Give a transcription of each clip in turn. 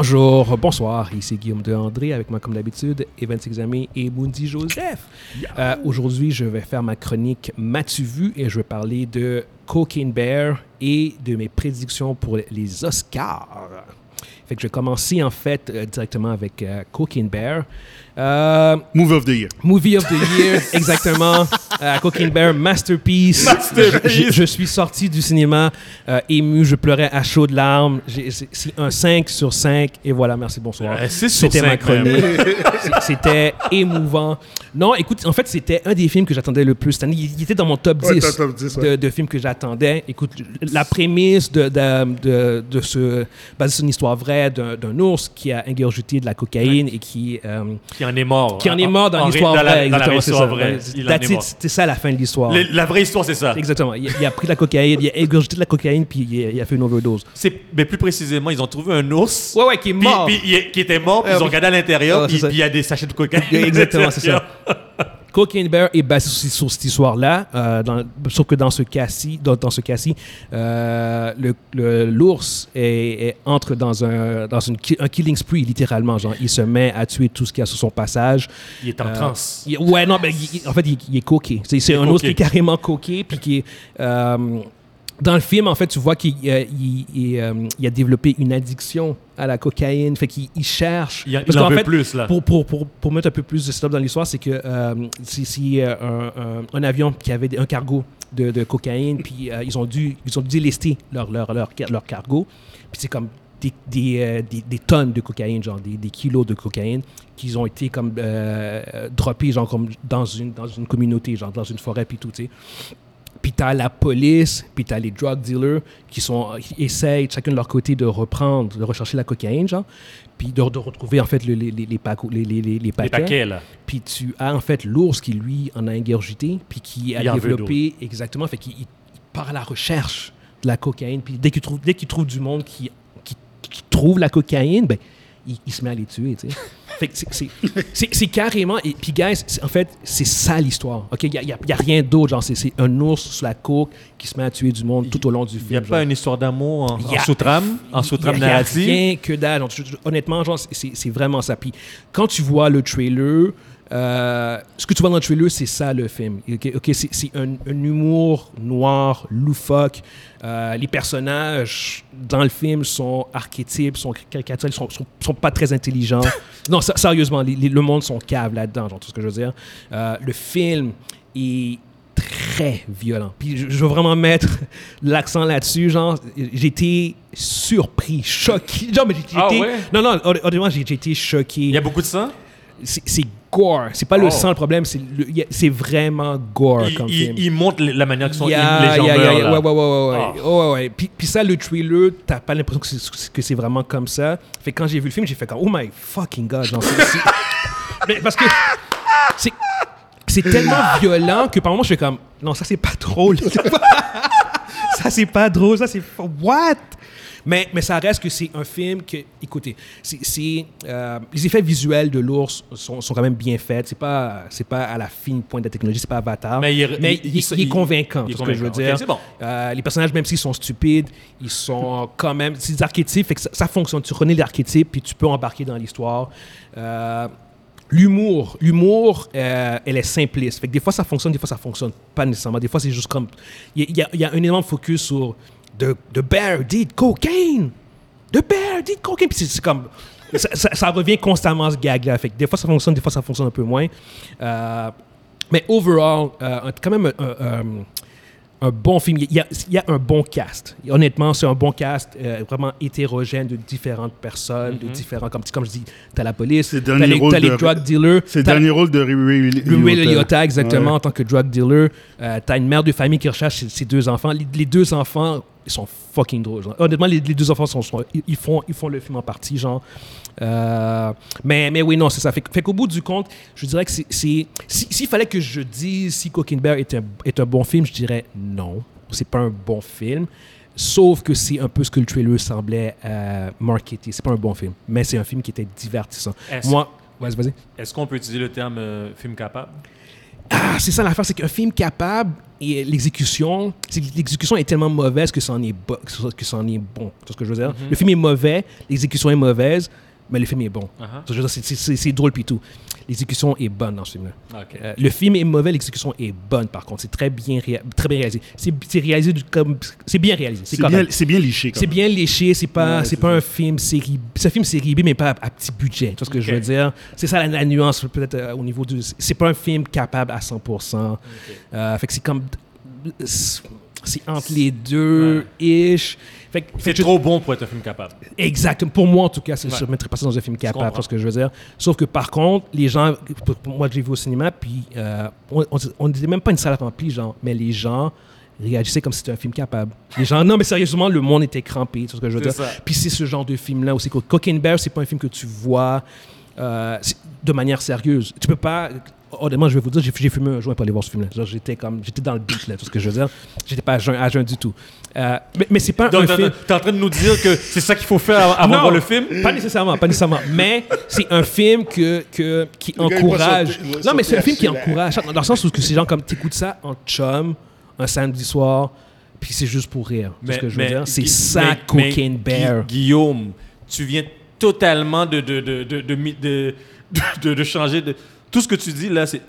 Bonjour, bonsoir, ici Guillaume de André avec moi comme d'habitude, Evan Examé et Mundi Joseph. Euh, Aujourd'hui, je vais faire ma chronique M'as-tu vu? Et je vais parler de Cocaine Bear et de mes prédictions pour les Oscars. Fait que je vais commencer en fait euh, directement avec euh, Cocaine Bear. Euh, Movie of the Year. Movie of the Year, exactement. Euh, Cocaine Bear, Masterpiece. Masterpiece. Je, je suis sorti du cinéma ému, je pleurais à chaudes larmes. J'ai- C'est un 5 sur 5 et voilà, merci, bonsoir. C'était ma chronique. C'était émouvant. Non, écoute, en fait, c'était un des films que j'attendais le plus cette année. Il il était dans mon top 10, Ouais, dans top 10, ouais. de, de films que j'attendais. Écoute, la prémisse de, de, de, de ce, basée sur une histoire vraie d'un d'un ours qui a ingurgité de la cocaïne et qui... euh, Qui en est mort. qui en est mort dans l'histoire vraie. Dans la exactement, c'est ça. vraie. La fin de l'histoire. La vraie histoire, c'est ça. Exactement. Il, il a pris de la cocaïne, il a ingurgité de la cocaïne, puis il a, il a fait une overdose. Mais plus précisément, ils ont trouvé un ours. Ouais, ouais, qui est mort. puis qui était mort, puis Ouais, ils ont regardé à l'intérieur, ça. puis il y a des sachets de cocaïne. Exactement, c'est ça. Cocaine Bear est basé sur, sur cette histoire-là, euh, sauf que dans ce cas-ci, dans, dans ce cas-ci, euh, le- le- l'ours est- est- entre dans un dans une ki- un killing spree littéralement, genre il se met à tuer tout ce qu'il y a sur son passage. Il est en Euh, transe. ouais, non, mais il- en fait, il, il est coqué. C'est un ours qui est carrément coqué, puis qui est. dans le film, en fait, tu vois qu'il euh, il- il, euh, il a développé une addiction à la cocaïne. Fait qu'il il cherche. Il, Parce en fait, plus, là. pour, pour, pour, pour mettre un peu plus de setup dans l'histoire, c'est que euh, c'est euh, un, un- un avion qui avait un cargo de, de cocaïne, puis ils ont dû ils ont dû délester leur, leur, leur, leur cargo. Puis c'est comme des, des, des, des tonnes de cocaïne, genre des, des kilos de cocaïne, qui ont été comme droppés, genre comme dans une, dans une communauté, genre dans une forêt, puis tout, tu sais. Puis t'as la police, puis t'as les drug dealers qui sont qui essayent chacun de leur côté de reprendre, de rechercher la cocaïne, genre, puis de, de retrouver en fait le- les, les, les, paco- les, paquets. paquets, là. Puis tu as en fait l'ours qui lui en a ingurgité, puis qui a Il développé exactement, fait qu'il il part à la recherche de la cocaïne, puis dès qu'il trouve dès qu'il trouve du monde qui, qui, qui trouve la cocaïne, ben il, il se met à les tuer, tu sais. Fait que c'est- carrément. Et puis, guys, en fait, c'est ça l'histoire. OK? Il n'y a, y a- il y a rien d'autre. Genre, c'est- un ours sur la coke qui se met à tuer du monde tout au long du film. Il n'y a genre. pas une histoire d'amour en, en sous-trame, en sous-trame narrative? rien que dalle. Honnêtement, genre, c'est vraiment ça. Puis quand tu vois le trailer, euh, ce que tu vois dans le trailer, c'est ça le film. Ok, ok, c'est un, un humour noir, loufoque. Euh, les personnages dans le film sont archétypes, sont caricaturés, sont, sont, sont pas très intelligents. non, sé- sérieusement, les- les- le monde sont cave là-dedans, genre tout ce que je veux dire? Euh, le film est très violent. Puis je, je veux vraiment mettre l'accent là-dessus, genre, j'étais surpris, choqué. Genre, mais j'ai- Ah j'étais- ouais? Non, non, hon- honnêtement, j'ai été choqué. Il y a beaucoup de c'est gore. C'est pas le Oh. sang le problème, c'est vraiment gore Il, comme il- film. il montre la manière que sont, Yeah, les gens yeah, meurent, yeah, là. Ouais, ouais, ouais, ouais, ouais. Ah. Oh, ouais. Puis, puis ça, le trailer, t'as pas l'impression que c'est, vraiment comme ça. Fait que quand j'ai vu le film, j'ai fait comme, oh my fucking god. genre, c'est- c'est- Mais parce que c'est, c'est tellement violent que par moments, je fais comme, non, ça c'est pas drôle. ça c'est pas drôle, ça c'est what? Mais, mais ça reste que c'est un film que, écoutez, c'est, euh, les effets visuels de l'ours sont, sont quand même bien faits. C'est pas, c'est pas à la fine pointe de la technologie, c'est pas Avatar. Mais il est- mais il- il, il- il est il- convaincant, c'est ce que je veux dire. Bon. Euh, les personnages, même s'ils sont stupides, ils sont quand même. C'est des archétypes, fait que ça, ça fonctionne. Tu reconnais l'archétype, puis tu peux embarquer dans l'histoire. Euh, L'humour, l'humour, euh, elle est simpliste. Fait que des fois ça fonctionne, des fois ça fonctionne pas nécessairement. Des fois c'est juste comme. Y, y il y a un énorme focus sur The, the bear did cocaine. The bear did cocaine. Puis c'est- comme. Ça, ça- ça revient constamment ce gag-là. Fait que des fois ça fonctionne, des fois ça fonctionne un peu moins. Euh, mais overall, euh, quand même un, un- un bon film. Il y, a, il y a un bon cast. Honnêtement, c'est un bon cast euh, vraiment hétérogène de différentes personnes, de différents. Comme, comme je dis, t'as la police, t'as les, t'as les de- drug dealers. C'est le dernier rôle de Ray Liotta, exactement, Ouais. en tant que drug dealer. Euh, t'as une mère de famille qui recherche ses, ses deux enfants. Les, les deux enfants, ils sont fucking drôles. genre. Honnêtement, les, les deux enfants, sont, sont- ils, ils font, ils font le film en partie, genre. Euh, mais, mais oui, non, c'est ça. Fait, qu'au bout du compte, je dirais que c'est... c'est- si- S'il fallait que je dise si Cocaine Bear est un, est un bon film, je dirais non. C'est pas un bon film. Sauf que c'est un peu ce que le trailer semblait euh, marketer. C'est pas un bon film, mais c'est un film qui était divertissant. Est-ce Moi, vas-y, vas-y. est-ce qu'on peut utiliser le terme euh, film capable? Ah, c'est ça l'affaire, c'est qu'un film capable et l'exécution, c'est l'exécution est tellement mauvaise que ça en est, bo- que est bon. Vois ce que je veux dire? Le film est mauvais, l'exécution est mauvaise, mais le film est bon. Uh-huh. C'est- drôle puis tout. L'exécution est bonne dans ce film-là. Euh, le film est mauvais, l'exécution est bonne par contre. C'est très bien, très bien réalisé. C'est réalisé comme. C'est bien réalisé. C'est bien, bien liché. C'est bien léché, c'est pas, Ouais, c'est pas ça. un film série. C'est un film série B, mais pas à, à petit budget. Tu vois ce que je veux dire? C'est ça la, la nuance, peut-être euh, au niveau du. C'est pas un film capable à 100%. Euh, fait que c'est comme. C'est entre les deux, ish. C'est je- trop bon pour être un film capable. Exactement. Pour moi, en tout cas, c'est- Ouais. je ne mettrais pas ça dans un film capable, comprends. tu vois ce que je veux dire. Sauf que par contre, les gens, moi, j'ai vu au cinéma, puis euh, on- n'était même pas une salle remplie, genre, mais les gens réagissaient comme si c'était un film capable. Les gens, non, mais sérieusement, le monde était crampé, vois ce que je veux C'est dire. ça. Puis c'est ce genre de film-là aussi. Cocaine Bear, c'est pas un film que tu vois euh, c'est- de manière sérieuse. Tu peux pas. Honnêtement, je vais vous dire, j'ai fumé un joint pour aller voir ce film-là. Genre, J'étais comme, j'étais dans le beat, là, tout ce que je veux dire. J'étais pas à jeun, à jeun du tout. Euh, mais mais c'est pas Donc, un film. t'es en train de nous dire que c'est ça qu'il faut faire avant de voir le film? Pas nécessairement, pas nécessairement. Mais c'est un film que, que, qui Le encourage. sauter- Non, mais c'est un film qui encourage. Dans le sens où c'est genre comme t'écoutes ça en chum, un samedi soir, puis c'est juste pour rire. C'est ce que je veux dire? C'est ça, mais- Cocaine mais Bear. Gui- Guillaume, tu viens totalement de, de, de, de, de, mi- de, de- de changer. De... Tout ce que tu dis là, c'est.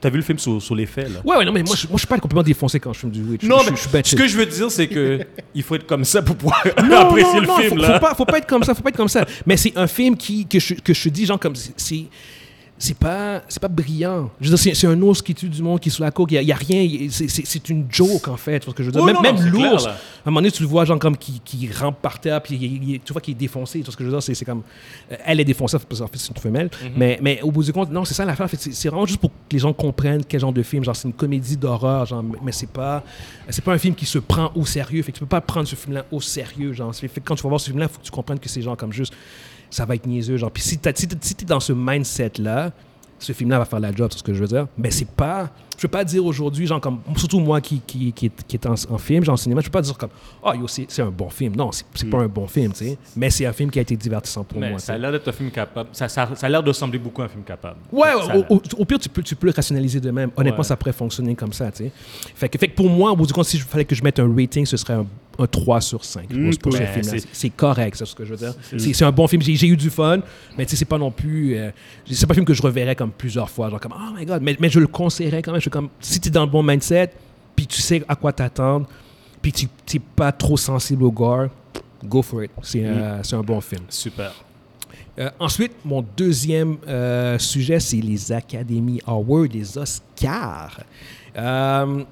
T'as vu le film sur, sur les faits, là? Ouais, ouais, non, mais moi, je, moi, je suis pas complètement défoncé quand je fume du weed. Je- Non, je, mais je suis bête ce que je veux dire, c'est que il faut être comme ça pour pouvoir non, apprécier non, le non, film, faut, là. Faut pas, faut pas être comme ça, faut pas être comme ça. Mais c'est un film qui, que, je, que je dis, genre, comme. c'est- C'est. Pas, c'est pas brillant. Je veux dire, c'est, un ours qui tue du monde qui est sous la coke. Il y a, il y a rien. C'est, une joke, en fait. tu vois ce que je veux dire? Oui, même même l'ours, à un moment donné, tu le vois, genre, comme qui, qui rampe par terre, puis il- il- tu vois qu'il est défoncé. Tu vois ce que je veux dire? C'est, comme. euh, Elle est défoncée, parce qu'en fait, c'est une femelle. Mm-hmm. mais, mais au bout du compte, non, c'est ça l'affaire. En fait, C'est, vraiment juste pour que les gens comprennent quel genre de film. Genre, c'est une comédie d'horreur, genre, mais c'est pas, c'est pas un film qui se prend au sérieux. Fait que tu peux pas prendre ce film-là au sérieux. Genre, fait quand tu vas voir ce film-là, il faut que tu comprennes que c'est genre comme juste. Ça va être niaiseux. Genre. Puis si t'es- si dans ce mindset-là, ce film-là va faire la job, c'est ce que je veux dire. Mais c'est pas. Je veux pas dire aujourd'hui, genre comme. Surtout moi qui, qui, qui est, qui est en, en film, genre en cinéma, je peux pas dire comme. Oh, yo, c'est c'est un bon film. Non, c'est c'est pas un bon film, tu sais. Mais c'est un film qui a été divertissant pour Mais moi. ça a l'air d'être un film capable. Ça, ça, ça a l'air de ressembler beaucoup à un film capable. Ouais, au, au- au pire, tu peux, tu peux le rationaliser de même. Honnêtement, Ouais. ça pourrait fonctionner comme ça, tu sais. Fait que, fait que pour moi, au bout du compte, si je fallait que je mette un rating, ce serait un, un 3 sur 5 pour, Mm, pour ce ouais, film-là. c'est- correct, c'est ce que je veux dire. C'est c'est un bon film. J'ai j'ai eu du fun, mais tu sais, c'est pas non plus... euh, c'est pas un film que je reverrais comme plusieurs fois, genre comme « Oh my God », mais, mais je le conseillerais quand même. Je suis comme, si tu es dans le bon mindset, puis tu sais à quoi t'attendre, puis tu n'es pas trop sensible au gore, go for it. C'est euh, c'est un bon film. Super. Euh, ensuite, mon deuxième euh, sujet, c'est les Academy Awards, les Oscars, euh,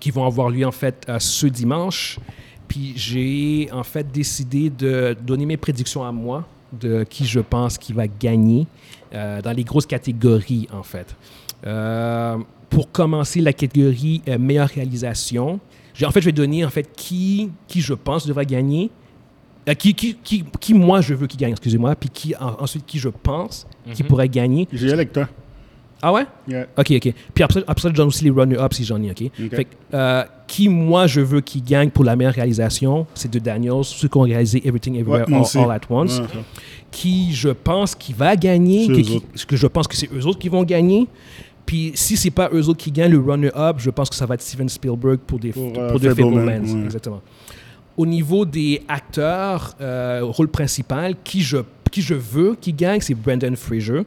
qui vont avoir lieu en fait euh, ce dimanche. Puis j'ai en fait décidé de donner mes prédictions à moi de qui je pense qui va gagner euh, dans les grosses catégories en fait. Pour commencer la catégorie euh, meilleure réalisation, en fait je vais donner en fait qui qui je pense devrait gagner, euh, qui, qui, qui, qui, moi je veux qu'il gagne, excusez-moi, puis qui en- ensuite qui je pense qui Mhm. pourrait gagner. J'ai avec toi. Ah ouais? Yeah. Ok, ok. Puis après, après ça, je donne aussi les runner-up si j'en ai, ok? Ok. Fait que, euh, qui, moi, je veux qu'il gagne pour la meilleure réalisation, c'est de Daniels, ceux qui ont réalisé Everything Everywhere Ouais, All, at Once. Ouais. Qui, je pense, qui va gagner, que, qui- que je pense que c'est eux autres qui vont gagner. Puis si c'est pas eux autres qui gagnent le runner-up, je pense que ça va être Steven Spielberg pour des Pour, pour, euh, The Fablemans. ouais. Exactement. Au niveau des acteurs, euh, rôle principal, qui je, qui je veux qui gagne, c'est Brendan Fraser.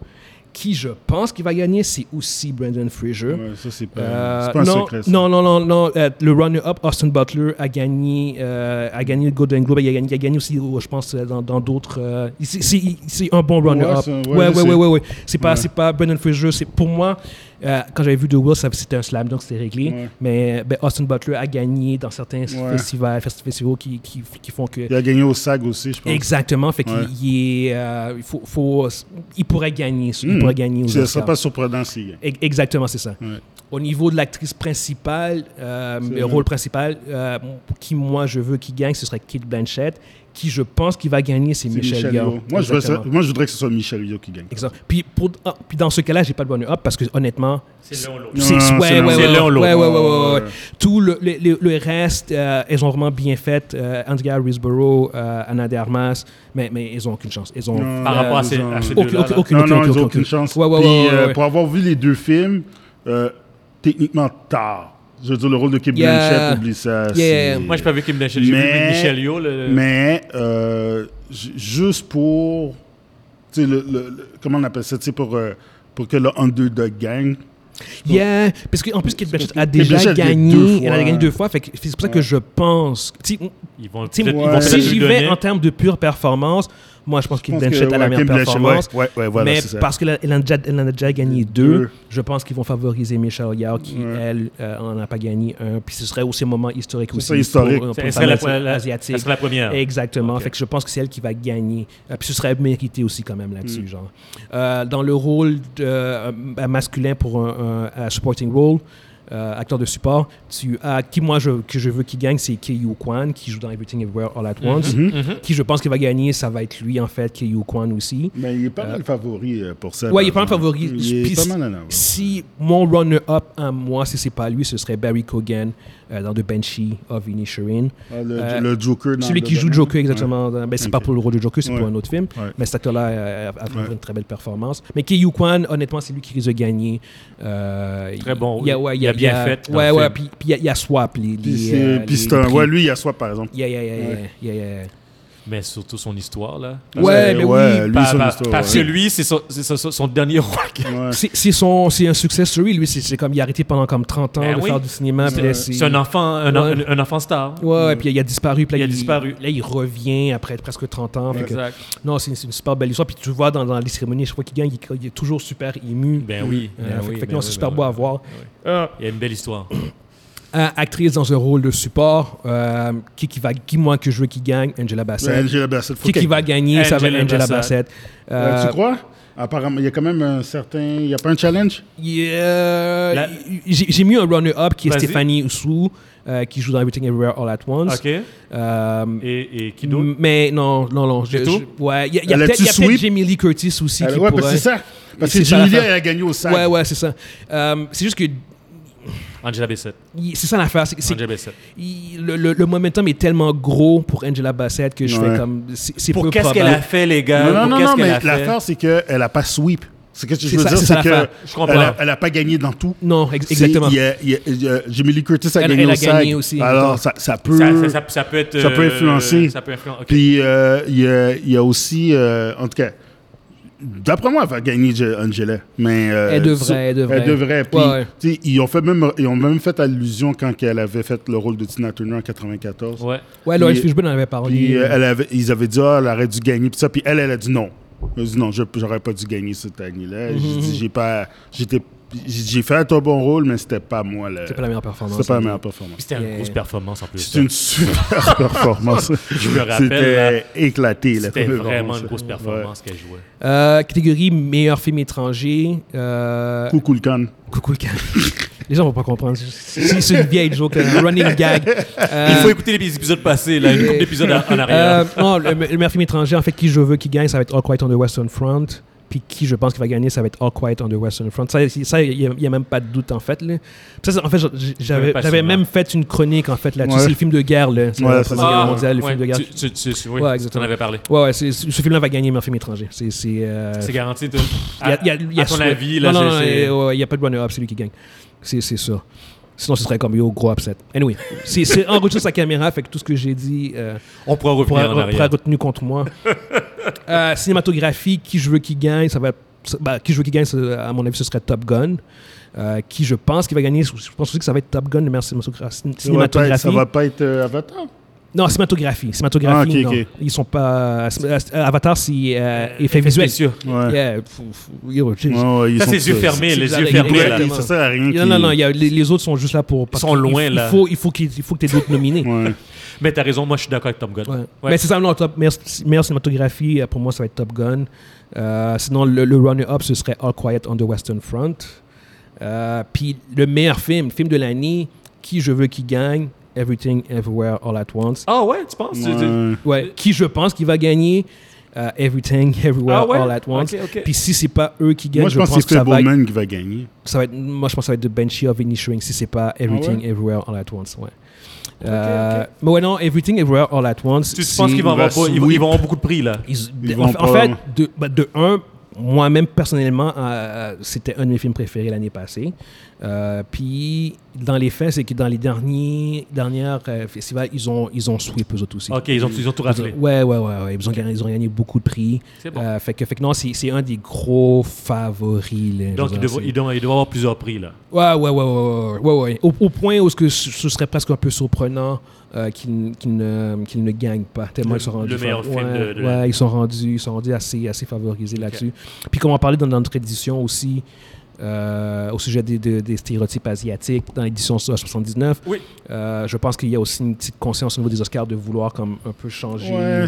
Qui je pense qu'il va gagner, c'est aussi Brendan Fraser. Ouais, ça, c'est pas, Euh, pas un non, secret. ça. non, non, non, non. euh, le runner-up, Austin Butler, a gagné, euh, a gagné le Golden Globe. Il a gagné, il a gagné aussi, oh, je pense, euh, dans d'autres. euh, c'est- un bon runner-up. ouais, ouais, ouais, ouais, ouais, ouais. C'est pas, pas Brendan Fraser. C'est pour moi. Euh, quand j'avais vu The Will, c'était un slam, donc c'était réglé. Ouais. Mais ben, Austin Butler a gagné dans certains Ouais. festivals, festi- festivals qui, qui, qui font que. Il a gagné au SAG aussi, je pense. Exactement. Fait qu'il il euh, il faut, faut, il pourrait gagner. Il Hmm. pourrait gagner Ce Oscars. serait pas surprenant s'il gagne. E- Exactement, c'est ça. Au niveau de l'actrice principale, euh, le rôle principal, euh, qui moi je veux qu'il gagne, ce serait Kate Blanchett. Qui je pense qu'il va gagner, c'est Michel, Michel Yeoh. Moi, je voudrais, Exactement. ça- moi, je voudrais que ce soit Michel Yeoh qui gagne. Exemple. Puis, pour, ah, puis dans ce cas-là, j'ai pas le bonheur up parce que honnêtement, C'est l'un l'autre. c'est ouais. Tout le, le, le- le reste, euh, elles ont vraiment bien fait. Euh, Andrea Riseborough, euh, Anna de Armas, mais, mais ils ont aucune chance. Ils ont Non, Par rapport à ces, deux-là. aucune, aucune, chance. Pour avoir vu les deux films, euh, techniquement tard. Je veux dire, le rôle de Kim Yeah. Blanchett, oublie ça. Yeah. Moi, je peux avec Kim Blanchett. J'ai vu Mais- Michel Yo. Le... Mais euh, ju- juste pour, tu sais, le, le- le- comment on appelle ça, tu sais, pour, euh, pour que le underdog gagne. Yeah, parce qu'en plus, Kate Blanchett a déjà Blanchett gagné, deux elle a fois. gagné deux fois, fait c'est pour ça que je pense. Ils vont ils Ouais. vont Si j'y vais en termes de pure performance, moi je pense que, Blanchett a la meilleure performance. Ouais, ouais, ouais, voilà, mais c'est parce qu'elle elle en, a déjà- elle en a déjà gagné deux, Deux. je pense qu'ils vont favoriser Michelle Yeoh qui, Ouais. elle, euh, en a pas gagné un. Puis ce serait aussi un moment historique C'est aussi. ça, historique. Pour, pour Elle serait la, la- asiatique. elle serait la première. Exactement. Ok. Fait que je pense que c'est elle qui va gagner. Euh, puis ce serait mérité aussi quand même Mm. là-dessus, genre. Euh, dans le rôle de, euh, masculin pour un, un- un supporting role, euh, acteur de support, tu as qui moi je, que je veux qu'il gagne, c'est Kei Kwan qui joue dans Everything Everywhere All at Once. Mhm. Mhm. Qui je pense qu'il va gagner, ça va être lui en fait, Kei Kwan aussi. Mais il est pas mal favori euh, pour ça. Ouais, il est pas mal favori. Il Puis est pas mal en avant. Si mon runner-up à moi, si c'est pas lui, ce serait Barry Cogan euh, dans The Banshee of Inisherin. Ah, le, Euh, le Joker. dans Celui The qui joue Batman. Joker, exactement. dans- Ben, c'est pas pour le rôle de Joker, c'est Ouais. pour un autre film. Ouais. Mais cet acteur-là euh, a, a fait Ouais. une très belle performance. Mais Kei Kwan, honnêtement, c'est lui qui risque de gagner. Euh, Très bon, Il y a, ouais, Il a bien fait Ouais, ouais. Puis puis il y a- y, a Swap. Les, Puis les, euh, puis les un. Ouais, lui, il a soit par exemple. Yeah, yeah, yeah, yeah, Ouais. yeah, yeah, yeah. Mais surtout son histoire, là. Ouais, mais oui, lui, son histoire, parce que ouais. lui, c'est son, c'est son- son dernier rôle. Ouais. C'est c'est son, c'est un success story. Lui, c'est c'est comme il a arrêté pendant comme 30 ans Ben de oui. faire du cinéma. c'est- C'est un enfant, un, un enfant star. Ouais, ouais, puis il a disparu. Puis là, Il a disparu. Là, il revient après presque 30 ans. fait que- Exact. non, c'est c'est une super belle histoire. Puis tu vois dans, dans les cérémonies, je crois qu'il gagne, il, il est toujours super ému. Ben oui. Euh, ben fait, oui, fait ben non, c'est ben super oui, beau à ben voir. Il y a une belle histoire. Euh, actrice dans un rôle de support, euh, qui, qui va, qui moi que je veux qui gagne, Angela Bassett. Mais Angela Bassett, faut qui, va gagner, ça va être Angela Angela Bassett. Bassett. Euh, Euh, tu crois? Apparemment, il y a quand même un certain. Il n'y a pas un challenge? Yeah, La- J'ai mis un runner-up qui est. Stéphanie Oussou, euh, qui joue dans Everything Everywhere All at Once. OK. Et, Euh, et qui d'autre? mais non, non, non. je- tout? je- ouais, il y a, peut-être a-tu il y a peut-être sweep? Jamie Lee Curtis aussi Elle- qui Ouais, pourrait. c'est ça. Parce C'est que Jimmy Lee, elle a gagné au sac. Ouais, ouais, c'est ça. Euh, c'est juste que Angela Bassett. c'est ça l'affaire. c'est- c'est- Angela Bassett. il- le, le, le momentum est tellement gros pour Angela Bassett que je Ouais. fais comme. C'est c'est Pour peu qu'est-ce qu'elle a fait, les gars? Non, non, non, non, mais l'affaire, c'est qu'elle n'a pas sweep. Ce que je C'est veux ça- dire, c'est c'est qu'elle Je comprends. n'a elle a pas gagné dans tout. Non, ex- C'est- exactement. il y a- il y a- il y a- Jimmy Lee Curtis a Elle- gagné elle au a gagné aussi, Alors, ça, ça peut. Ça, ça- ça- ça peut être. ça peut euh, influencer. Ça peut influencer. OK. Puis, euh, il y, a, il y a aussi. euh, en tout cas, d'après moi, elle va gagner Angela. Mais, euh, Elle devrait, elle devrait. Elle devrait. Puis, Ouais, ouais. ils, ont fait même, ils ont même fait allusion quand elle avait fait le rôle de Tina Turner en 94. Ouais. Ouais, Laurence Fishburne en avait parlé. Puis euh, elle avait, ils avaient dit, ah, elle aurait dû gagner. Puis, ça, puis elle, elle a dit non. Elle a dit non, je j'aurais pas dû gagner cette année-là. J'ai Mhm. dit, j'ai pas. J'étais. J'ai fait un bon rôle, mais c'était pas moi. le- C'était pas la meilleure performance. C'était pas la hein. meilleure performance. c'était une Yeah. grosse performance en plus. C'était une super performance. Je me rappelle, C'était éclaté. C'était vraiment une grosse Ouais. performance qu'elle jouait. Euh, catégorie meilleur film étranger. Euh, Coucou le con. Coucou le can. Les gens vont pas comprendre. C'est une vieille joke, un running gag. Euh, Il faut écouter les épisodes passés, là, une couple d'épisodes en, en arrière. Euh, non, le, le meilleur film étranger, en fait, qui je veux qui gagne, ça va être All Quiet on the Western Front. Puis qui je pense qu'il va gagner, ça va être All Quiet on the Western Front. Ça, il n'y a, même pas de doute, en fait. Là. Ça, en fait, j'avais même fait une chronique, en fait, là-dessus. Ouais. C'est le film de guerre, là. C'est Ouais, la Première ça. Guerre mondiale, le ouais, film de guerre. Tu, tu, tu, oui, Ouais, tu exactement. en avais parlé. Ouais, ouais, ce film-là va gagner meilleur film étranger. C'est... c'est, euh, garanti. toi. il y a- y a- il y a à ton avis, là, non, il n'y a pas de runner-up, c'est lui qui gagne. C'est ça. Sinon, ce serait comme yo, gros upset. Anyway, c'est enregistré sa caméra, fait que tout ce que j'ai dit euh, on pourra revenir pourra, en pourra retenu contre moi. Euh, cinématographie, qui je veux qui gagne, ça va. bah, qui je veux qui gagne, à mon avis, ce serait Top Gun. Euh, qui je pense qui va gagner, je pense aussi que ça va être Top Gun, le meilleur cinématogra- Ça va pas être, cinématographie. ça va pas être Avatar. Non, cinématographie. Cinématographie, Ah, ok, non. ok. Ils sont pas. euh, Avatar, c'est euh, effet visuel. Ouais. Yeah, yo, jeez. Ouais, ils Ça, c'est les yeux fermés, les yeux fermés, là. Ça sert à rien. Non, non, non, il y a- les, les autres sont juste là pour. parce sont loin, il, là. Il faut, il faut, qu'il- il faut que tu aies d'autres nominés. Ouais. Mais t'as raison, moi, je suis d'accord avec Top Gun. Ouais. Ouais. Mais c'est ça, non, top, meilleure, meilleure cinématographie, euh, pour moi, ça va être Top Gun. Euh, sinon, le, le runner-up, ce serait All Quiet on the Western Front. Euh, Puis le meilleur film, film de l'année, qui je veux qui gagne, Everything Everywhere All at Once. Ah ouais, tu penses? Tu- tu- Ouais. Ouais, qui je pense qui va gagner, euh, Everything Everywhere Ah ouais? All at Once. Ok, ok. Puis si c'est pas eux qui gagnent, Moi, je pense que c'est être, Fableman qui va gagner. ça va être, moi je pense que ça va être The Banshee of Inisherin si c'est pas Everything Everywhere All at Once. Ouais. Euh, Mais ouais, non, Everything Everywhere All at Once. Tu, penses qu'ils vont, avoir, pas- ils, vont, sweep. ils vont avoir beaucoup de prix, là? Ils- Ils en, vont en fait, de, bah, de un, moi-même, personnellement, euh, c'était un de mes films préférés l'année passée. Euh, puis, dans les faits, c'est que dans les derniers dernières festivals, ils ont, ils ont aussi. OK, ils ont, ils ont tout raflé. Ouais, ouais, ouais, ouais. Ils, ont gagné, ils ont gagné beaucoup de prix. C'est bon. fait, que, fait que non, c'est un des gros favoris. Là, Donc, il doit, il, doit, il doit avoir plusieurs prix, là. Ouais, ouais, ouais, ouais, ouais, ouais. Au, au point où ce, que ce serait presque un peu surprenant euh, qu'ils qu ne, qu ne, gagnent pas. Tellement le, ils sont rendus. Le meilleur film ouais, de, de... ouais, ils sont rendus, ils sont rendus assez, assez favorisés okay. là-dessus. Puis, comme on parlait dans notre édition aussi, euh, au sujet des, des, des, stéréotypes asiatiques dans l'édition 79. Oui. Euh, je pense qu'il y a aussi une petite conscience au niveau des Oscars de vouloir comme un peu changer ouais,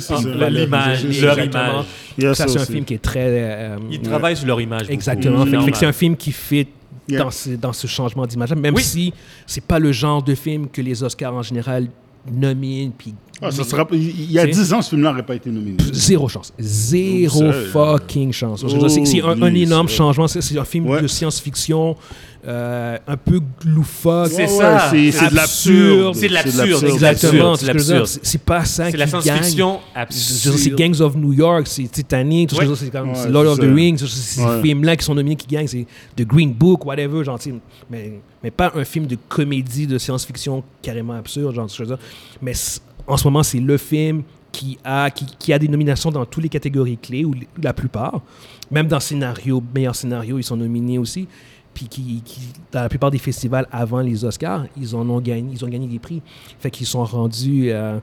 l'image, leur image. Yes, ça, c'est un film qui est très... Euh, Ils travaillent sur leur image. Exactement. Fait, fait que c'est un film qui fit Yeah. Dans, ce, dans, ce, changement d'image, même oui. si c'est pas le genre de film que les Oscars en général nominent. Puis, ah, ça sera, il y a 10 ans, ce film-là n'aurait pas été nominé. Zéro chance. Zéro fucking chance. C'est un, un, énorme changement. C'est un film ouais. de science-fiction. Euh, un peu loufoque. C'est ça. C'est de l'absurde. C'est de l'absurde. Exactement. C'est pas ça C'est la science-fiction absurde. C'est Gangs of New York, c'est Titanic, tout ouais. c'est comme ouais, Lord of the Rings, c'est ces films-là qui sont nominés qui gagnent, c'est The Green Book, whatever, genre, mais, mais pas un film de comédie de science-fiction carrément absurde, genre, chose Mais en ce moment, c'est le film qui a, qui, qui, a des nominations dans toutes les catégories clés, ou la plupart. Même dans scénario, meilleur scénario, ils sont nominés aussi puis qui, qui, dans la plupart des festivals avant les Oscars, ils en ont gagné, ils ont gagné des prix. Fait qu'ils sont rendus euh,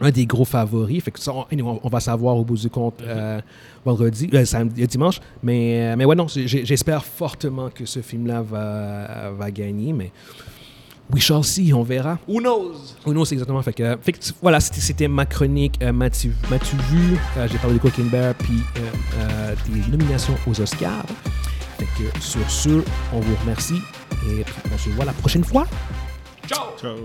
un des gros favoris. Fait que ça, on, on, va savoir au bout du compte euh, vendredi, euh, samedi, dimanche. Mais, mais ouais, non, j'espère fortement que ce film-là va, va gagner. Mais we shall see, on verra. Who knows? Who knows, exactement. Fait que, fait que voilà, c'était ma chronique. Euh, M'as-tu vu? J'ai parlé de Cocaine Bear, puis des nominations aux Oscars. Fait que sur ce, on vous remercie et on se voit la prochaine fois. Ciao! Ciao!